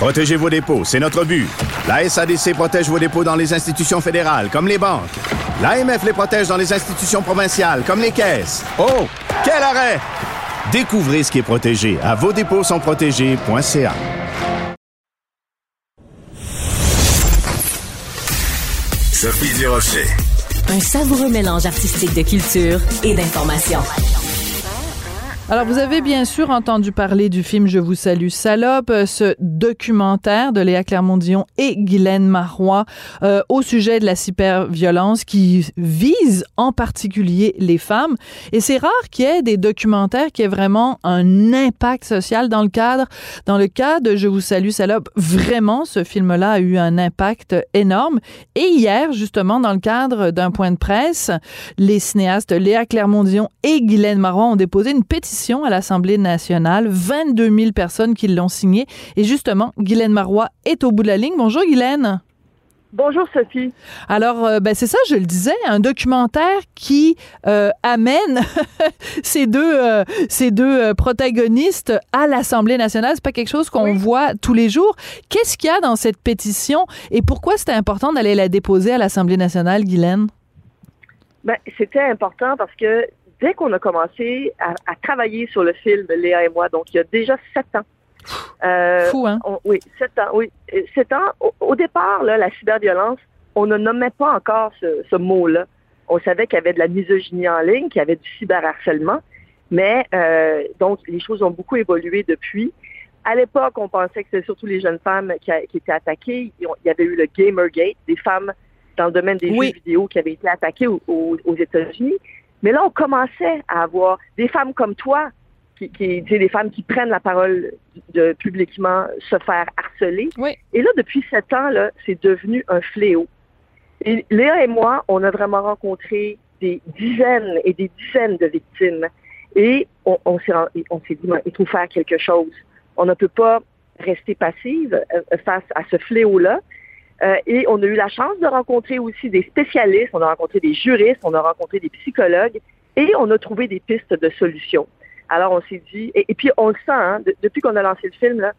Protégez vos dépôts, c'est notre but. La SADC protège vos dépôts dans les institutions fédérales, comme les banques. L'AMF les protège dans les institutions provinciales, comme les caisses. Oh, quel arrêt! Découvrez ce qui est protégé à vos dépôts sont protégés.ca. Sophie Durocher. Un savoureux mélange artistique de culture et d'information. Alors, vous avez bien sûr entendu parler du film Je vous salue, salope, euh, ce documentaire de Léa Clermont-Dion et Guylaine Marois euh, au sujet de la cyberviolence qui vise en particulier les femmes. Et c'est rare qu'il y ait des documentaires qui aient vraiment un impact social dans le cadre. Dans le cas de Je vous salue, salope, vraiment, ce film-là a eu un impact énorme. Et hier, justement, dans le cadre d'un point de presse, les cinéastes Léa Clermont-Dion et Guylaine Marois ont déposé une pétition à l'Assemblée nationale. 22 000 personnes qui l'ont signé. Et justement, Guylaine Marois est au bout de la ligne. Bonjour, Guylaine. Bonjour Sophie. Alors, euh, ben c'est ça, je le disais, un documentaire qui euh, amène ces deux, euh, ces deux protagonistes à l'Assemblée nationale. C'est pas quelque chose qu'on voit tous les jours. Qu'est-ce qu'il y a dans cette pétition et pourquoi c'était important d'aller la déposer à l'Assemblée nationale, Guylaine? Ben, c'était important parce que dès qu'on a commencé à, travailler sur le film, Léa et moi, donc il y a déjà sept ans. Euh, Fou, hein? oui, sept ans, oui. Sept ans, au, départ, là, la cyberviolence, on ne nommait pas encore ce, mot-là. On savait qu'il y avait de la misogynie en ligne, qu'il y avait du cyberharcèlement, mais euh, donc les choses ont beaucoup évolué depuis. À l'époque, on pensait que c'était surtout les jeunes femmes qui, étaient attaquées. Il y avait eu le Gamergate, des femmes dans le domaine des jeux vidéo qui avaient été attaquées aux États-Unis. Mais là, on commençait à avoir des femmes comme toi, qui, qui des femmes qui prennent la parole de publiquement se faire harceler. Et là, depuis sept ans, là, c'est devenu un fléau. Et Léa et moi, on a vraiment rencontré des dizaines et des dizaines de victimes. Et on, on s'est dit, il faut faire quelque chose. On ne peut pas rester passive euh, face à ce fléau-là. Euh, et on a eu la chance de rencontrer aussi des spécialistes, on a rencontré des juristes, on a rencontré des psychologues et on a trouvé des pistes de solutions. Alors on s'est dit, et, puis on le sent, hein, depuis qu'on a lancé le film, là,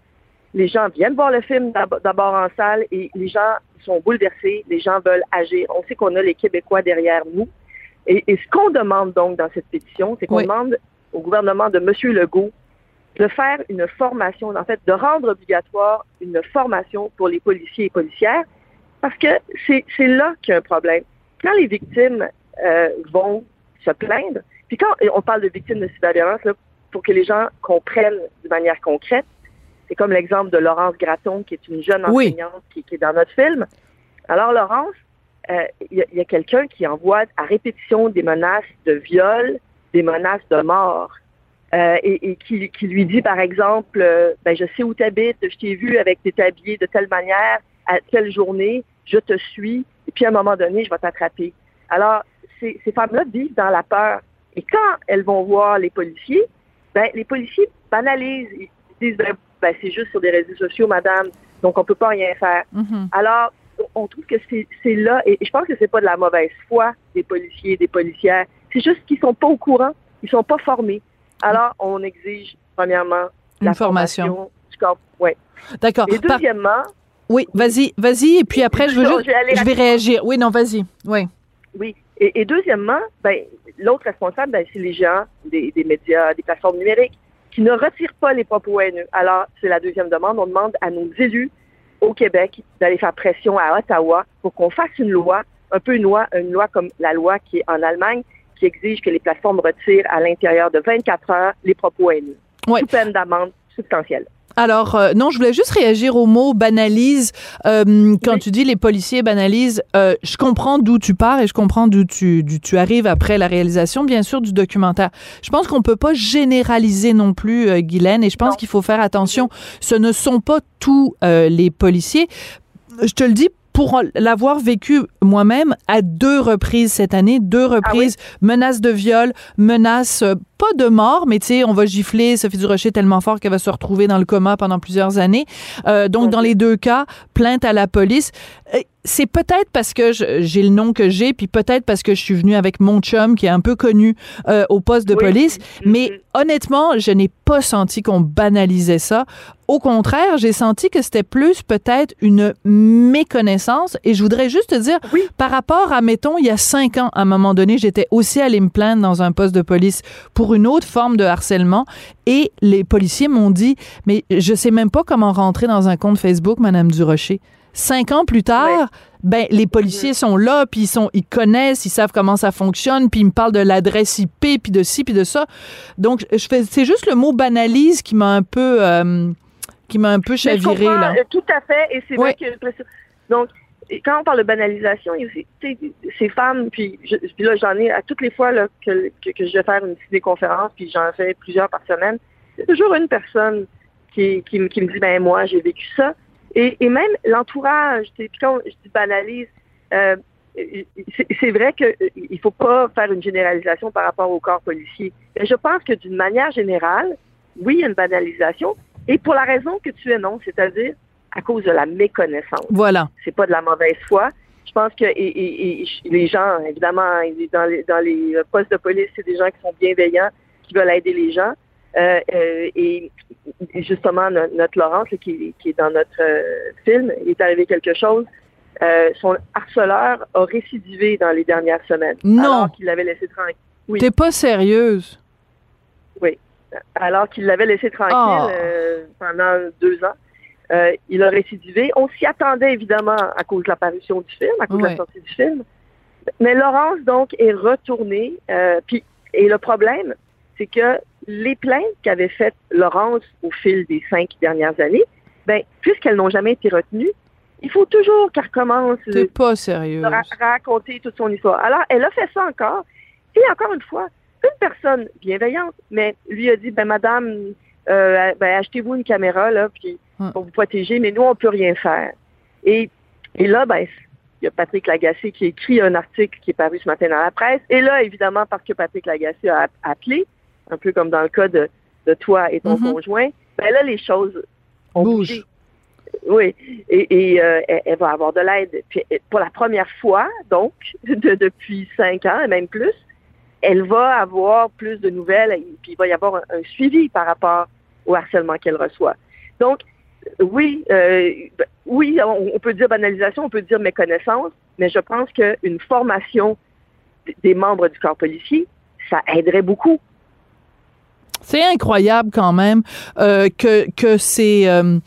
les gens viennent voir le film d'abord en salle et les gens sont bouleversés, les gens veulent agir. On sait qu'on a les Québécois derrière nous. Et, ce qu'on demande donc dans cette pétition, c'est qu'on demande au gouvernement de M. Legault de faire une formation, en fait, de rendre obligatoire une formation pour les policiers et policières, parce que c'est là qu'il y a un problème. Quand les victimes euh, vont se plaindre, puis quand on parle de victimes de cyberviolence, là, pour que les gens comprennent de manière concrète, c'est comme l'exemple de Laurence Gratton, qui est une jeune enseignante qui, est dans notre film. Alors, Laurence, euh, il y a quelqu'un qui envoie à répétition des menaces de viol, des menaces de mort. Euh, et, qui, lui dit, par exemple, euh, ben, je sais où tu habites, je t'ai vu avec tes habillé de telle manière, à telle journée, je te suis, et puis à un moment donné, je vais t'attraper. Alors, ces, femmes-là vivent dans la peur. Et quand elles vont voir les policiers, ben, les policiers banalisent. Ils disent, ben, ben c'est juste sur des réseaux sociaux, madame, donc on peut pas rien faire. Mm-hmm. Alors, on trouve que c'est là, et je pense que c'est pas de la mauvaise foi des policiers, des policières, c'est juste qu'ils sont pas au courant, ils sont pas formés. Alors, on exige, premièrement, la formation. Oui. D'accord. Et deuxièmement. Oui, vas-y, vas-y, et puis après, je, veux je, vais réagir. Oui, non, vas-y. Oui. Oui. Et, deuxièmement, ben, l'autre responsable, ben, c'est les gens des, médias, des plateformes numériques, qui ne retirent pas les propos haineux. Alors, c'est la deuxième demande. On demande à nos élus au Québec d'aller faire pression à Ottawa pour qu'on fasse une loi, un peu une loi, une loi comme la loi qui est en Allemagne, qui exige que les plateformes retirent à l'intérieur de 24 heures les propos haineux. Ouais. Sous peine d'amende substantielle. Alors, euh, non, je voulais juste réagir au mot banalise. Euh, quand tu dis les policiers banalisent, euh, je comprends d'où tu pars et je comprends d'où tu, tu arrives après la réalisation, bien sûr, du documentaire. Je pense qu'on peut pas généraliser non plus, Guylaine, et je pense qu'il faut faire attention. Ce ne sont pas tous les policiers. Je te le dis pour l'avoir vécu moi-même à deux reprises cette année, deux ah reprises, menace de viol, menace pas de mort, mais tu sais, on va gifler Sophie Durocher tellement fort qu'elle va se retrouver dans le coma pendant plusieurs années. Euh, donc, dans les deux cas, plainte à la police. Euh, c'est peut-être parce que j'ai le nom que j'ai, puis peut-être parce que je suis venue avec mon chum qui est un peu connu euh, au poste de police. Mais mm-hmm. honnêtement, je n'ai pas senti qu'on banalisait ça. Au contraire, j'ai senti que c'était plus peut-être une méconnaissance. Et je voudrais juste te dire, par rapport à, mettons, il y a cinq ans, à un moment donné, j'étais aussi allée me plaindre dans un poste de police pour une autre forme de harcèlement. Et les policiers m'ont dit, mais je sais même pas comment rentrer dans un compte Facebook, Madame Durocher. Cinq ans plus tard, ben les policiers sont là, puis ils sont, ils connaissent, ils savent comment ça fonctionne, puis ils me parlent de l'adresse IP, puis de ci, puis de ça. Donc, je fais, c'est juste le mot banalise qui m'a un peu, euh, qui m'a un peu chaviré là. Euh, tout à fait, et c'est vrai que donc quand on parle de banalisation, ces femmes, puis, là, j'en ai à toutes les fois que, je vais faire une conférence, puis j'en fais plusieurs par semaine, il y a toujours une personne qui, me dit, ben moi, j'ai vécu ça. Et, et même l'entourage, puis quand je dis banalise, euh, c'est vrai qu'il ne faut pas faire une généralisation par rapport au corps policier. Mais je pense que d'une manière générale, oui, il y a une banalisation, et pour la raison que tu énonces, c'est-à-dire à cause de la méconnaissance. Voilà. C'est pas de la mauvaise foi. Je pense que et, les gens, évidemment, dans les, dans les postes de police, c'est des gens qui sont bienveillants, qui veulent aider les gens. Euh, euh, et justement, notre, Laurence, qui, qui, est dans notre euh, film, il est arrivé quelque chose. son harceleur a récidivé dans les dernières semaines. Non. Alors qu'il l'avait laissé tranquille. Oui. T'es pas sérieuse. Oui. Alors qu'il l'avait laissé tranquille oh. pendant deux ans. Euh, il a récidivé. On s'y attendait évidemment à cause de l'apparition du film, à cause de la sortie du film. Mais Laurence, donc, est retournée. Euh, puis, et le problème, c'est que les plaintes qu'avait faites Laurence au fil des cinq dernières années, ben, puisqu'elles n'ont jamais été retenues, il faut toujours qu'elle recommence pas sérieux. raconter toute son histoire. Alors, elle a fait ça encore. Et encore une fois, une personne bienveillante, mais lui a dit, ben, madame, euh, ben, achetez-vous une caméra, là, puis pour vous protéger, mais nous, on peut rien faire. Et, et là, ben, il y a Patrick Lagacé qui écrit un article qui est paru ce matin dans la presse. Et là, évidemment, parce que Patrick Lagacé a appelé, un peu comme dans le cas de, de toi et ton mm-hmm. conjoint, ben là, les choses ont bougé. Oui, et, et euh, elle, va avoir de l'aide. Puis pour la première fois, donc, de, depuis cinq ans et même plus, elle va avoir plus de nouvelles, et puis il va y avoir un suivi par rapport au harcèlement qu'elle reçoit. Donc, oui, euh, oui, on, peut dire banalisation, on peut dire méconnaissance, mais je pense qu'une formation des membres du corps policier, ça aiderait beaucoup. C'est incroyable quand même euh, que, que c'est... Euh,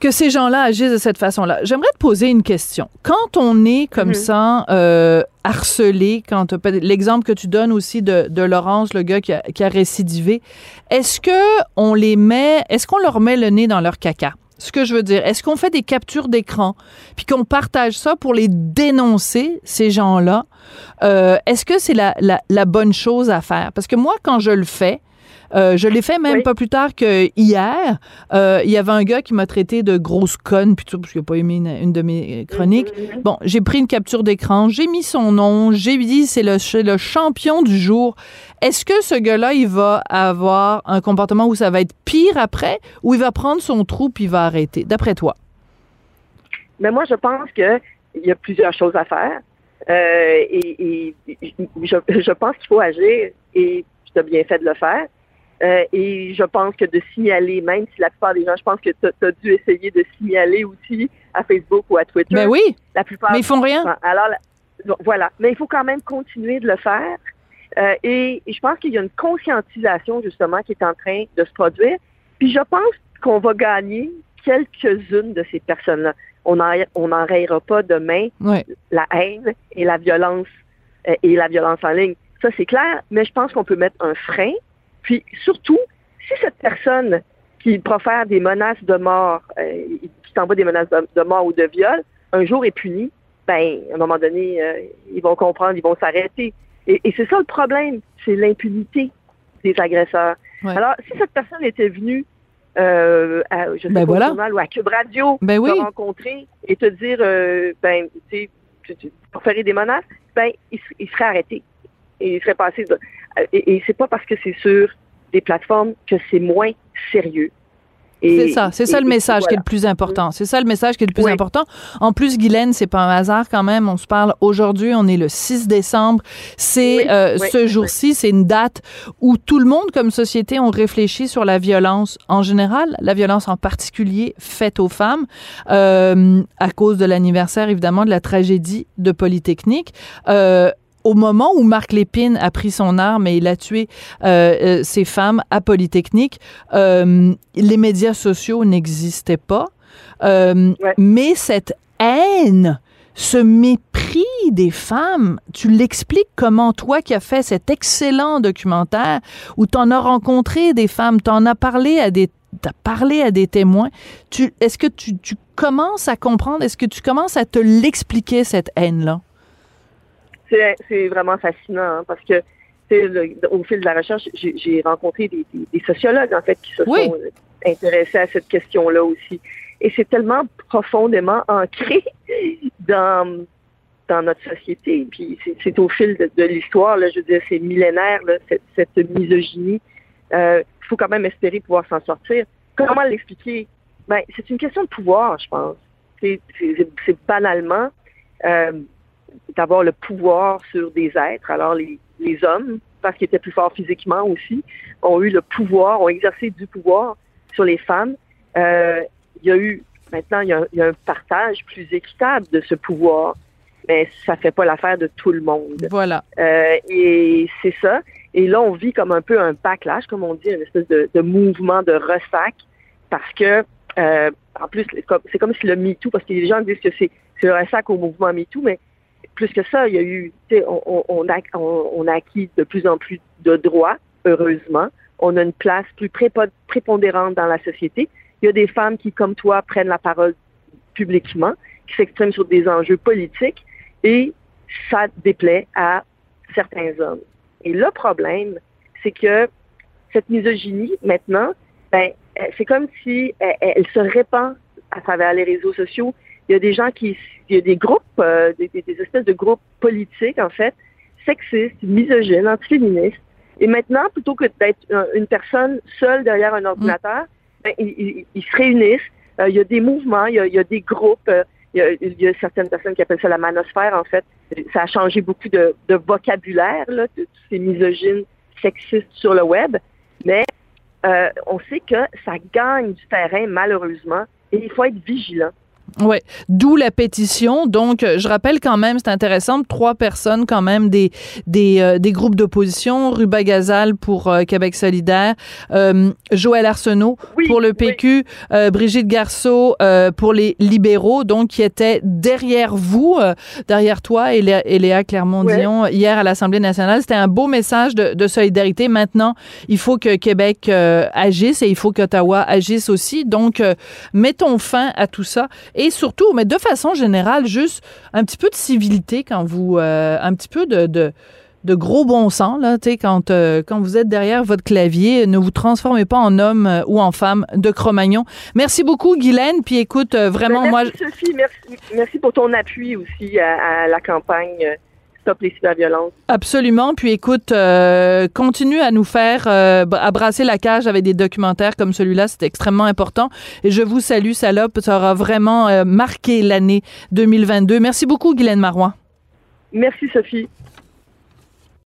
que ces gens-là agissent de cette façon-là. J'aimerais te poser une question. Quand on est comme mhm. ça euh, harcelé, quand l'exemple que tu donnes aussi de, de Laurence, le gars qui a, qui a récidivé, est-ce que on les met, est-ce qu'on leur met le nez dans leur caca? Ce que je veux dire, est-ce qu'on fait des captures d'écran puis qu'on partage ça pour les dénoncer ces gens-là? Euh, Est-ce que c'est la, la, la bonne chose à faire? Parce que moi, quand je le fais, euh, je l'ai fait même pas plus tard que hier. Euh, il y avait un gars qui m'a traité de grosse conne, puis tout, parce qu'il n'a pas aimé une, de mes chroniques. Mm-hmm. Bon, j'ai pris une capture d'écran, j'ai mis son nom, j'ai dit c'est le, le champion du jour. Est-ce que ce gars-là, il va avoir un comportement où ça va être pire après, ou il va prendre son trou puis il va arrêter, d'après toi? Mais moi, je pense qu'il y a plusieurs choses à faire. Euh, et, je, je, pense qu'il faut agir et tu as bien fait de le faire. Euh, et je pense que de signaler, même si la plupart des gens, je pense que tu as, dû essayer de signaler aussi à Facebook ou à Twitter. Mais ben oui. La plupart. Mais ils font rien. Alors, voilà. Mais il faut quand même continuer de le faire. Euh, et, je pense qu'il y a une conscientisation, justement, qui est en train de se produire. Puis je pense qu'on va gagner quelques-unes de ces personnes-là. On n'enrayera pas demain la haine et la violence euh, et la violence en ligne. Ça, c'est clair, mais je pense qu'on peut mettre un frein puis surtout, si cette personne qui profère des menaces de mort, euh, qui t'envoie des menaces de, de, mort ou de viol, un jour est puni, ben, à un moment donné, euh, ils vont comprendre, ils vont s'arrêter. Et, et c'est ça le problème, c'est l'impunité des agresseurs. Ouais. Alors, si cette personne était venue euh, à, je sais Ben pas, voilà. au journal ou à Cube Radio, Ben oui. te rencontrer et te dire, euh, ben, tu sais, pour faire des menaces, ben, il serait arrêté. Et il serait passé. de- et et c'est pas parce que c'est sur des plateformes que c'est moins sérieux. C'est ça, c'est ça le message qui est le plus important. C'est ça le message qui est le plus Oui. important. En plus, Guylaine, c'est pas un hasard quand même. On se parle aujourd'hui, on est le 6 décembre. C'est Oui, euh, oui, ce jour-ci, c'est une date où tout le monde, comme société, on réfléchit sur la violence en général, la violence en particulier faite aux femmes, euh, à cause de l'anniversaire évidemment de la tragédie de Polytechnique. Euh, au moment où Marc Lépine a pris son arme et il a tué euh, euh, ces femmes à Polytechnique, euh, les médias sociaux n'existaient pas. Euh, Ouais. Mais cette haine, ce mépris des femmes, tu l'expliques comment toi qui as fait cet excellent documentaire où tu en as rencontré des femmes, tu en as parlé à des t'as parlé à des témoins, tu, est-ce que tu, tu commences à comprendre, est-ce que tu commences à te l'expliquer, cette haine-là? C'est c'est vraiment fascinant hein, parce que le- au fil de la recherche, j'ai rencontré des, des- des sociologues en fait qui se Oui. sont euh, intéressés à cette question-là aussi. Et c'est tellement profondément ancré dans dans notre société. Puis c'est- au fil de, de l'histoire, là, je veux dire, c'est millénaire là, cette, cette misogynie. Euh, Il faut quand même espérer pouvoir s'en sortir. Comment l'expliquer? Ben, c'est une question de pouvoir, je pense. C'est banalement euh, d'avoir le pouvoir sur des êtres. Alors, les, les hommes, parce qu'ils étaient plus forts physiquement aussi, ont eu le pouvoir, ont exercé du pouvoir sur les femmes. Euh, il y a eu, maintenant, il y a, un- il y a un partage plus équitable de ce pouvoir, mais ça fait pas l'affaire de tout le monde. Voilà. Euh, et c'est ça. Et là, on vit comme un peu un backlash, comme on dit, une espèce de, de mouvement de ressac, parce que, euh, en plus, c'est comme, si le MeToo, parce que les gens disent que c'est, c'est le ressac au mouvement MeToo, mais plus que ça, il y a eu, on, on, a, on, a acquis de plus en plus de droits, heureusement. On a une place plus prépo- prépondérante dans la société. Il y a des femmes qui, comme toi, prennent la parole publiquement, qui s'expriment sur des enjeux politiques, et ça déplaît à certains hommes. Et le problème, c'est que cette misogynie, maintenant, ben, c'est comme si elle se répand à travers les réseaux sociaux. Il y a des gens qui, il y a des groupes, euh, des, espèces de groupes politiques, en fait, sexistes, misogynes, antiféministes. Et maintenant, plutôt que d'être une personne seule derrière un ordinateur, ben, ils, se réunissent. Euh, il y a des mouvements, il y a, des groupes. euh, il y, a, certaines personnes qui appellent ça la manosphère, en fait. Ça a changé beaucoup de, de vocabulaire, là, de tous ces misogynes sexistes sur le web. Mais on sait que ça gagne du terrain, malheureusement, et il faut être vigilant. Ouais, d'où la pétition. Donc, euh, je rappelle quand même, c'est intéressant, trois personnes quand même des des, euh, des groupes d'opposition, Ruba Gazal pour euh, Québec solidaire, euh, Joël Arsenault Oui, pour le PQ, euh, Brigitte Garceau euh, pour les libéraux, donc qui étaient derrière vous, euh, derrière toi et, Lé- et Léa Clermont-Dion hier à l'Assemblée nationale. C'était un beau message de, de solidarité. Maintenant, il faut que Québec agisse et il faut qu'Ottawa agisse aussi. Donc, mettons fin à tout ça. Et surtout, mais de façon générale, juste un petit peu de civilité quand vous, euh, un petit peu de, de, de gros bon sens, là, tu sais, quand, euh, quand vous êtes derrière votre clavier, ne vous transformez pas en homme euh, ou en femme de Cro-Magnon. Merci beaucoup, Guylaine. Puis écoute, euh, vraiment, Ben, moi, merci, Sophie, merci, merci pour ton appui aussi à, à la campagne euh, Stop les cyberviolences. Absolument. Puis écoute, euh, continue à nous faire, euh, à brasser la cage avec des documentaires comme celui-là. C'est extrêmement important. Et je vous salue, salope. Ça aura vraiment euh, marqué l'année 2022. Merci beaucoup, Guylaine Marois. Merci, Sophie.